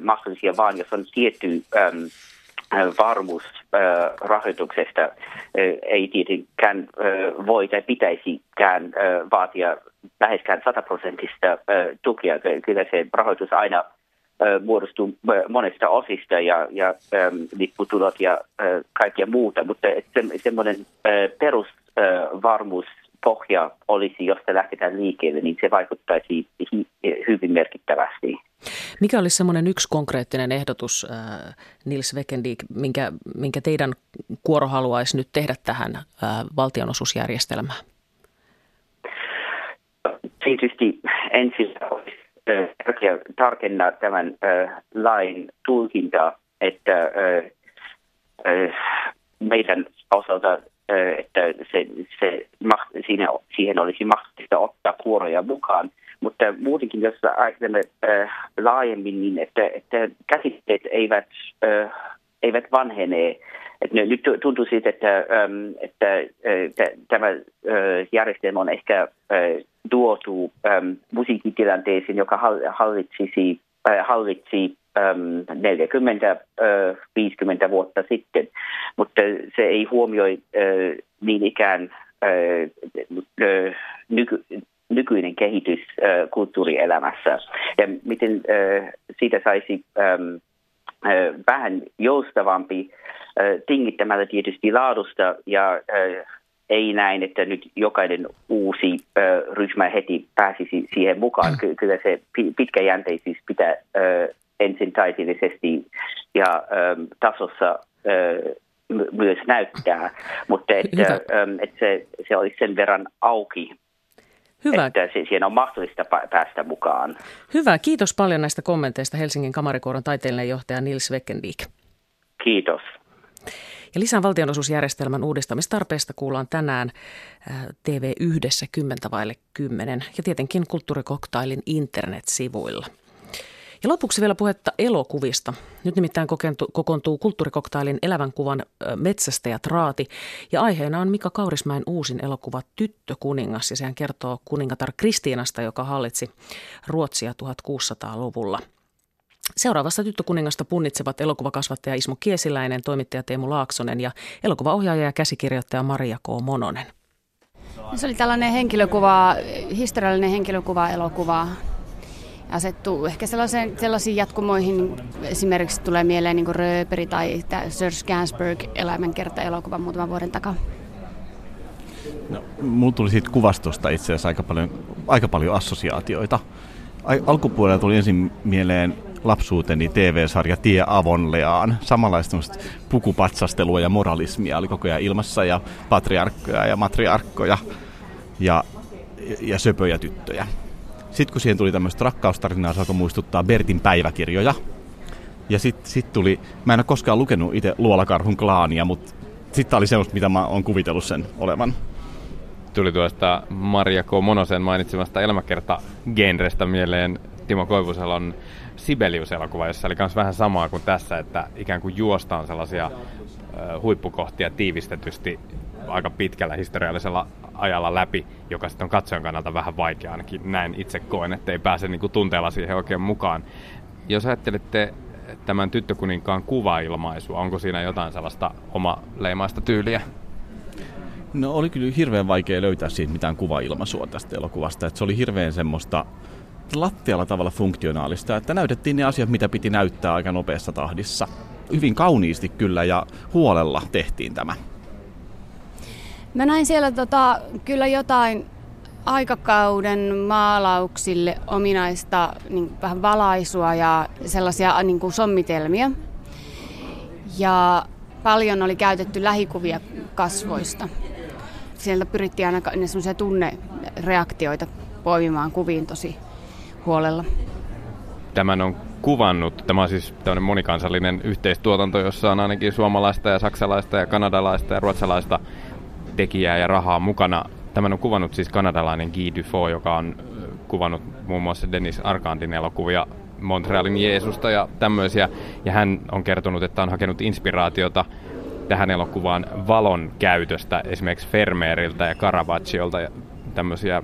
mahdollisia vain, jos on tietty varmuus rahoituksesta ei tietenkään voi tai pitäisikään vaatia läheskään sataprosenttista tukea. Kyllä se rahoitus aina muodostuu monesta osista ja, ja lipputulot ja kaikkea muuta, mutta se, semmoinen perusvarmuus pohja olisi, jos se lähdetään liikkeelle, niin se vaikuttaisi hyvin merkittävästi.
Mikä olisi semmoinen yksi konkreettinen ehdotus, äh, Nils Wekendik, minkä, minkä teidän kuoro haluaisi nyt tehdä tähän äh, valtionosuusjärjestelmään?
Tietysti ensin olisi tärkeää tarkennaa tämän äh, lain tulkintaa, että äh, äh, meidän osalta että se, se, siinä, siihen olisi mahdollista ottaa kuoroja mukaan. Mutta muutenkin, jos ajattelemme äh, laajemmin, niin että, että käsitteet eivät, äh, eivät vanhene. Et nyt tuntuu siitä, että, ähm, että äh, tämä äh, järjestelmä on ehkä äh, tuotu ähm, musiikkitilanteeseen, joka hallitsisi, äh, hallitsi 40-50 äh, vuotta sitten, mutta se ei huomioi niin ikään nyky, nykyinen kehitys kulttuurielämässä ja miten siitä saisi vähän joustavampi tingittämällä tietysti laadusta ja ei näin, että nyt jokainen uusi ryhmä heti pääsisi siihen mukaan. Mm. Kyllä se pitkäjänteisyys pitää ensin taiteellisesti ja äm, tasossa äh, myös näyttää, mutta että, äm, että se, se olisi sen verran auki, Hyvä. että siihen on mahdollista päästä mukaan.
Hyvä, kiitos paljon näistä kommenteista Helsingin kamarikooron taiteellinen johtaja Nils Weckendiek.
Kiitos.
Ja lisää valtionosuusjärjestelmän uudistamistarpeesta kuullaan tänään TV yhdessä 10 vaille 10 ja tietenkin kulttuurikoktailin internetsivuilla. Ja lopuksi vielä puhetta elokuvista. Nyt nimittäin kokoontuu kulttuurikoktailin elävän kuvan Metsästäjät Raati. Ja aiheena on Mika Kaurismäen uusin elokuva Tyttökuningas. Ja sehän kertoo kuningatar Kristiinasta, joka hallitsi Ruotsia 1600-luvulla. Seuraavassa tyttökuningasta punnitsevat elokuvakasvattaja Ismo Kiesiläinen, toimittaja Teemu Laaksonen ja elokuvaohjaaja ja käsikirjoittaja Maria K. Mononen.
Se oli tällainen henkilökuva, historiallinen henkilökuva elokuva asettuu ehkä sellaisiin, sellaisiin jatkumoihin. Esimerkiksi tulee mieleen niin Rööperi tai Sir Scansburg elämänkerta-elokuva muutaman vuoden takaa.
No, mulla tuli siitä kuvastosta itse asiassa aika paljon, aika paljon assosiaatioita. Alkupuolella tuli ensin mieleen lapsuuteni TV-sarja Tie Avonleaan. Samanlaista pukupatsastelua ja moralismia oli koko ajan ilmassa ja patriarkkoja ja matriarkkoja ja, ja söpöjä tyttöjä. Sitten kun siihen tuli tämmöistä rakkaustarinaa, se alkoi muistuttaa Bertin päiväkirjoja. Ja sitten sit tuli, mä en ole koskaan lukenut itse Luolakarhun klaania, mutta sitten oli semmoista, mitä mä oon kuvitellut sen olevan.
Tuli tuosta Maria K. Monosen mainitsemasta elämäkerta-genrestä mieleen Timo Koivuselon Sibelius-elokuva, jossa oli myös vähän samaa kuin tässä, että ikään kuin juostaan sellaisia huippukohtia tiivistetysti aika pitkällä historiallisella ajalla läpi, joka sitten on katsojan kannalta vähän vaikea ainakin näin itse koen, että ei pääse niin kuin tunteella siihen oikein mukaan. Jos ajattelette tämän tyttökuninkaan kuvailmaisua, onko siinä jotain sellaista oma leimaista tyyliä?
No oli kyllä hirveän vaikea löytää siitä mitään kuvailmaisua tästä elokuvasta. Että se oli hirveän semmoista lattialla tavalla funktionaalista, että näytettiin ne asiat, mitä piti näyttää aika nopeassa tahdissa. Hyvin kauniisti kyllä ja huolella tehtiin tämä.
Mä näin siellä tota, kyllä jotain aikakauden maalauksille ominaista niin vähän valaisua ja sellaisia niin kuin sommitelmia. Ja paljon oli käytetty lähikuvia kasvoista. Sieltä pyrittiin aina ne semmoisia tunnereaktioita poimimaan kuviin tosi huolella.
Tämän on kuvannut, tämä on siis tämmöinen monikansallinen yhteistuotanto, jossa on ainakin suomalaista ja saksalaista ja kanadalaista ja ruotsalaista tekijää ja rahaa mukana. Tämän on kuvannut siis kanadalainen Guy Dufaux, joka on kuvannut muun muassa Dennis Arkandin elokuvia Montrealin Jeesusta ja tämmöisiä. Ja hän on kertonut, että on hakenut inspiraatiota tähän elokuvaan valon käytöstä esimerkiksi Fermeeriltä ja Caravaggiolta ja tämmöisiä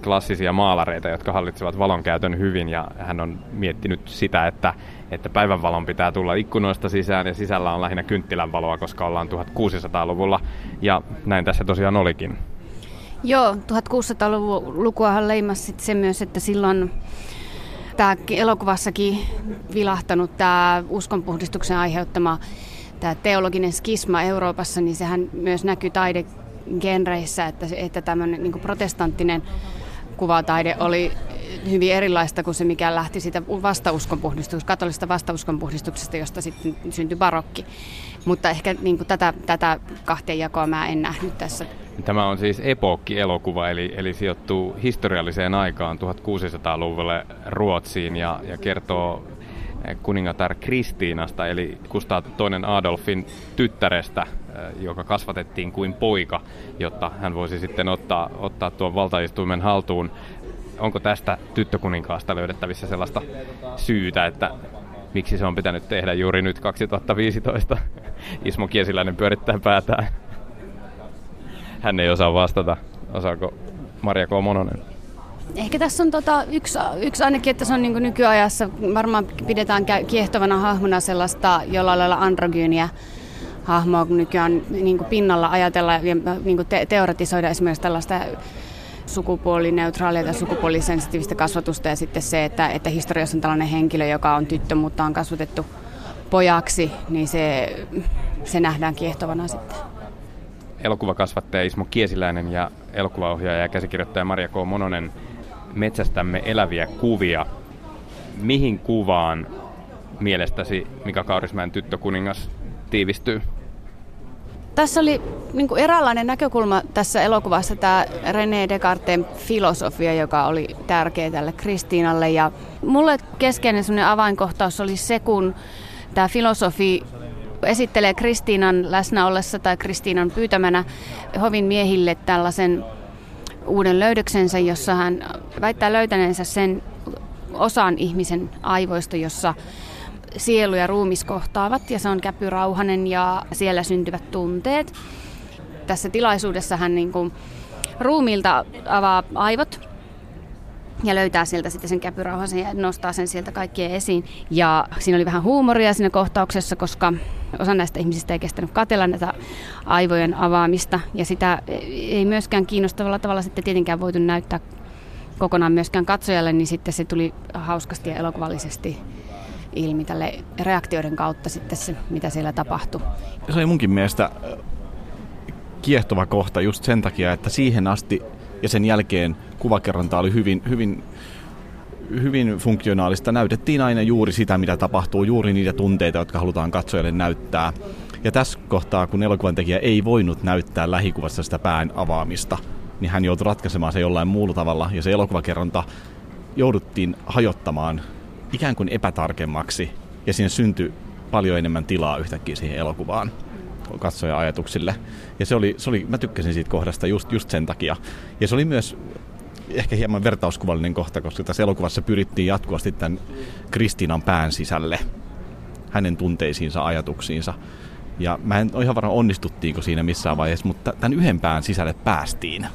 klassisia maalareita, jotka hallitsevat valon käytön hyvin ja hän on miettinyt sitä, että, että päivänvalon pitää tulla ikkunoista sisään ja sisällä on lähinnä kynttilän valoa, koska ollaan 1600-luvulla ja näin tässä tosiaan olikin.
Joo, 1600-lukuahan leimasi se myös, että silloin tämä elokuvassakin vilahtanut tämä uskonpuhdistuksen aiheuttama tämä teologinen skisma Euroopassa, niin sehän myös näkyy taidegenreissä, että, että tämmöinen niin protestanttinen kuvataide oli hyvin erilaista kuin se, mikä lähti siitä vastauskonpuhdistuksesta, katolista vastauskonpuhdistuksesta, josta sitten syntyi barokki. Mutta ehkä niin kuin tätä, tätä kahteen jakoa mä en nähnyt tässä.
Tämä on siis epokki-elokuva, eli, eli sijoittuu historialliseen aikaan 1600-luvulle Ruotsiin ja, ja kertoo kuningatar Kristiinasta, eli Kustaa toinen Adolfin tyttärestä, eh, joka kasvatettiin kuin poika, jotta hän voisi sitten ottaa, ottaa tuon valtaistuimen haltuun. Onko tästä tyttökuninkaasta löydettävissä sellaista syytä, että miksi se on pitänyt tehdä juuri nyt 2015? Ismo Kiesiläinen pyörittää päätään. Hän ei osaa vastata. Osaako Maria K. Mononen?
Ehkä tässä on tota, yksi, yksi ainakin, että se on niin nykyajassa, varmaan pidetään kiehtovana hahmona sellaista jollain lailla androgyyniä hahmoa, kun nykyään niin kuin pinnalla ajatella ja niin kuin te- teoretisoida esimerkiksi tällaista sukupuolineutraalia tai sukupuolisensitiivistä kasvatusta ja sitten se, että, että historiassa on tällainen henkilö, joka on tyttö, mutta on kasvatettu pojaksi, niin se, se nähdään kiehtovana sitten.
Elokuvakasvattaja Ismo Kiesiläinen ja elokuvaohjaaja ja käsikirjoittaja Maria K. Mononen metsästämme eläviä kuvia. Mihin kuvaan mielestäsi Mika Kaurismäen tyttökuningas tiivistyy?
Tässä oli niin kuin eräänlainen näkökulma tässä elokuvassa tämä René Descartesin filosofia, joka oli tärkeä tälle Kristiinalle. Ja mulle keskeinen avainkohtaus oli se, kun tämä filosofi esittelee Kristiinan läsnä ollessa tai Kristiinan pyytämänä hovin miehille tällaisen uuden löydöksensä, jossa hän väittää löytäneensä sen osan ihmisen aivoista, jossa sielu ja ruumis kohtaavat ja se on käpyrauhanen ja siellä syntyvät tunteet. Tässä tilaisuudessa hän niin kuin ruumiilta avaa aivot ja löytää sieltä sitten sen käpyrauhasen ja nostaa sen sieltä kaikkien esiin. Ja siinä oli vähän huumoria siinä kohtauksessa, koska osa näistä ihmisistä ei kestänyt katella näitä aivojen avaamista. Ja sitä ei myöskään kiinnostavalla tavalla sitten tietenkään voitu näyttää kokonaan myöskään katsojalle, niin sitten se tuli hauskasti ja elokuvallisesti ilmi tälle reaktioiden kautta sitten se, mitä siellä tapahtui.
Se oli munkin mielestä kiehtova kohta just sen takia, että siihen asti ja sen jälkeen kuvakerronta oli hyvin, hyvin, hyvin funktionaalista. Näytettiin aina juuri sitä, mitä tapahtuu, juuri niitä tunteita, jotka halutaan katsojalle näyttää. Ja tässä kohtaa, kun elokuvan tekijä ei voinut näyttää lähikuvassa sitä pään avaamista, niin hän joutui ratkaisemaan se jollain muulla tavalla. Ja se elokuvakerronta jouduttiin hajottamaan ikään kuin epätarkemmaksi. Ja siinä syntyi paljon enemmän tilaa yhtäkkiä siihen elokuvaan katsoja ajatuksille. Ja se oli, se oli, mä tykkäsin siitä kohdasta just, just sen takia. Ja se oli myös ehkä hieman vertauskuvallinen kohta, koska tässä elokuvassa pyrittiin jatkuvasti tämän Kristiinan pään sisälle, hänen tunteisiinsa, ajatuksiinsa. Ja mä en ole ihan varma onnistuttiinko siinä missään vaiheessa, mutta tämän yhden pään sisälle päästiin.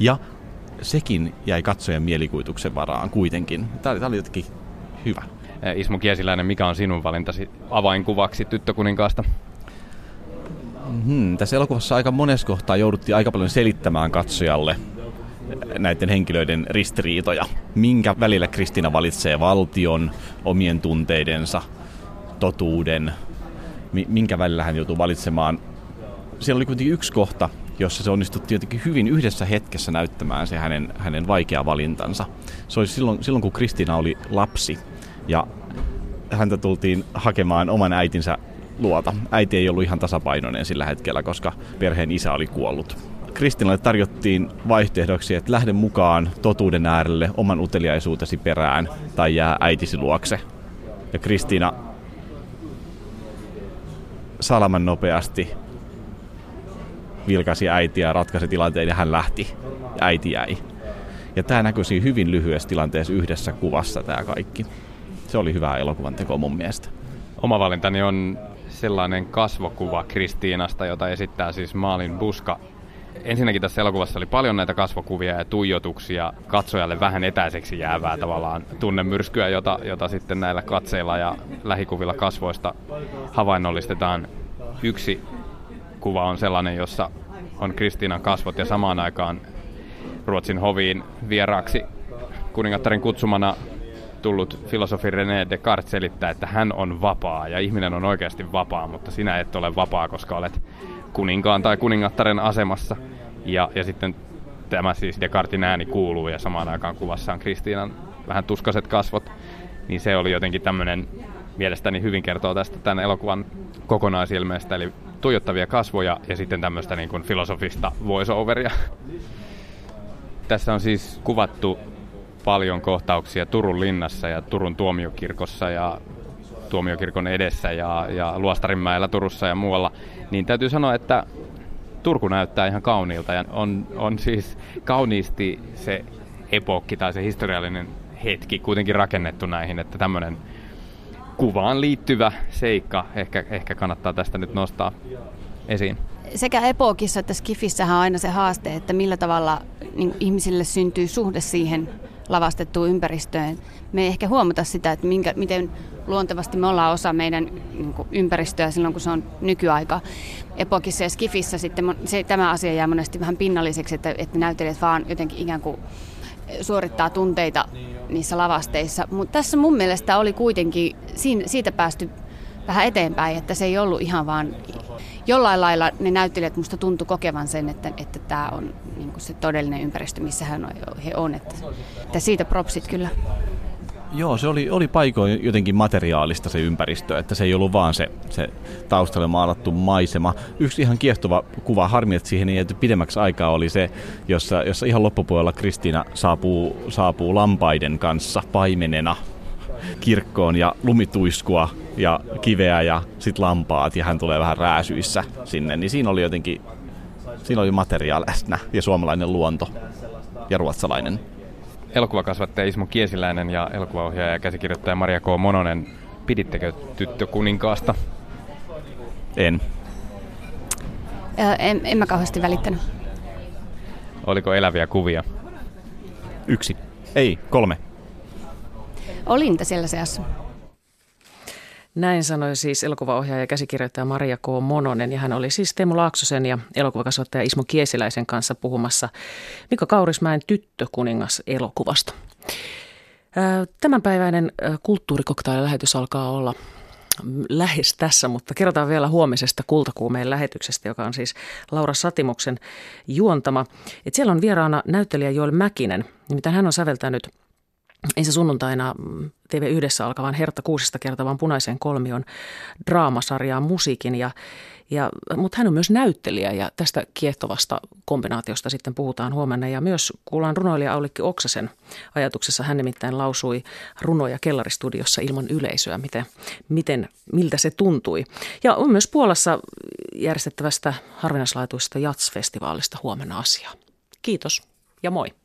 Ja sekin jäi katsojan mielikuvituksen varaan kuitenkin. Tämä oli, tämä oli jotenkin hyvä.
Ismo Kiesiläinen, mikä on sinun valintasi avainkuvaksi tyttökuninkaasta?
Hmm, tässä elokuvassa aika monessa kohtaa jouduttiin aika paljon selittämään katsojalle näiden henkilöiden ristiriitoja. Minkä välillä Kristina valitsee valtion, omien tunteidensa, totuuden, minkä välillä hän joutuu valitsemaan. Siellä oli kuitenkin yksi kohta, jossa se onnistuttiin jotenkin hyvin yhdessä hetkessä näyttämään se hänen, hänen vaikea valintansa. Se oli silloin, silloin, kun Kristina oli lapsi ja häntä tultiin hakemaan oman äitinsä luota. Äiti ei ollut ihan tasapainoinen sillä hetkellä, koska perheen isä oli kuollut. Kristinalle tarjottiin vaihtoehdoksi, että lähde mukaan totuuden äärelle oman uteliaisuutesi perään tai jää äitisi luokse. Ja Kristiina salaman nopeasti vilkasi äitiä ratkaisi tilanteen ja hän lähti. Äiti jäi. Ja tämä näkyisi hyvin lyhyessä tilanteessa yhdessä kuvassa tämä kaikki. Se oli hyvä elokuvan teko mun mielestä.
Oma valintani on sellainen kasvokuva Kristiinasta, jota esittää siis Maalin Buska. Ensinnäkin tässä elokuvassa oli paljon näitä kasvokuvia ja tuijotuksia, katsojalle vähän etäiseksi jäävää tavallaan tunnemyrskyä, jota, jota sitten näillä katseilla ja lähikuvilla kasvoista havainnollistetaan. Yksi kuva on sellainen, jossa on Kristiinan kasvot ja samaan aikaan Ruotsin hoviin vieraaksi kuningattarin kutsumana tullut filosofi René Descartes selittää, että hän on vapaa ja ihminen on oikeasti vapaa, mutta sinä et ole vapaa, koska olet kuninkaan tai kuningattaren asemassa. Ja, ja sitten tämä siis Descartesin ääni kuuluu ja samaan aikaan kuvassa on Kristiinan vähän tuskaset kasvot, niin se oli jotenkin tämmöinen, mielestäni hyvin kertoo tästä tämän elokuvan kokonaisilmeestä, eli tuijottavia kasvoja ja sitten tämmöistä niin kuin filosofista voiceoveria. Tässä on siis kuvattu paljon kohtauksia Turun linnassa ja Turun tuomiokirkossa ja tuomiokirkon edessä ja, ja Luostarinmäellä Turussa ja muualla, niin täytyy sanoa, että Turku näyttää ihan kauniilta ja on, on siis kauniisti se epokki tai se historiallinen hetki kuitenkin rakennettu näihin, että tämmöinen kuvaan liittyvä seikka ehkä, ehkä kannattaa tästä nyt nostaa esiin.
Sekä epokissa että skifissähän on aina se haaste, että millä tavalla niin ihmisille syntyy suhde siihen lavastettuun ympäristöön. Me ei ehkä huomata sitä, että minkä, miten luontevasti me ollaan osa meidän niin kuin, ympäristöä silloin, kun se on nykyaika. Epokissa ja Skifissä sitten se, tämä asia jää monesti vähän pinnalliseksi, että, että näyttelijät vaan jotenkin ikään kuin suorittaa tunteita niissä lavasteissa. Mutta tässä mun mielestä oli kuitenkin siitä päästy vähän eteenpäin, että se ei ollut ihan vaan jollain lailla ne näyttelijät musta tuntu kokevan sen, että, että tämä on niin se todellinen ympäristö, missä hän on, he on. Että, että siitä propsit kyllä.
Joo, se oli, oli paikoin jotenkin materiaalista se ympäristö, että se ei ollut vaan se, se taustalle maalattu maisema. Yksi ihan kiehtova kuva, harmi, että siihen ei jääty pidemmäksi aikaa, oli se, jossa, jossa ihan loppupuolella Kristiina saapuu, saapuu lampaiden kanssa paimenena kirkkoon ja lumituiskua ja kiveä ja sit lampaat ja hän tulee vähän rääsyissä sinne, niin siinä oli jotenkin, siinä oli materiaali läsnä ja suomalainen luonto ja ruotsalainen.
Elokuvakasvattaja Ismo Kiesiläinen ja elokuvaohjaaja ja käsikirjoittaja Maria K. Mononen, pidittekö tyttö kuninkaasta?
En.
En, en mä kauheasti välittänyt.
Oliko eläviä kuvia?
Yksi. Ei, kolme.
Olin siellä seassa.
Näin sanoi siis elokuvaohjaaja ja käsikirjoittaja Maria K. Mononen ja hän oli siis Teemu Laaksosen ja elokuvakasvattaja Ismo Kiesiläisen kanssa puhumassa Mika Kaurismäen tyttökuningas elokuvasta. Tämänpäiväinen kulttuurikoktaililähetys alkaa olla lähes tässä, mutta kerrotaan vielä huomisesta kultakuumeen lähetyksestä, joka on siis Laura Satimuksen juontama. Et siellä on vieraana näyttelijä Joel Mäkinen, nimittäin hän on säveltänyt – ensi sunnuntaina mm, TV1 alkavan Hertta Kuusista kertovan Punaisen kolmion draamasarjaan musiikin. Ja, ja, mutta hän on myös näyttelijä ja tästä kiehtovasta kombinaatiosta sitten puhutaan huomenna. Ja myös kuullaan runoilija Aulikki Oksasen ajatuksessa. Hän nimittäin lausui runoja kellaristudiossa ilman yleisöä, miten, miten, miltä se tuntui. Ja on myös Puolassa järjestettävästä harvinaislaatuista Jats-festivaalista huomenna asiaa. Kiitos ja moi.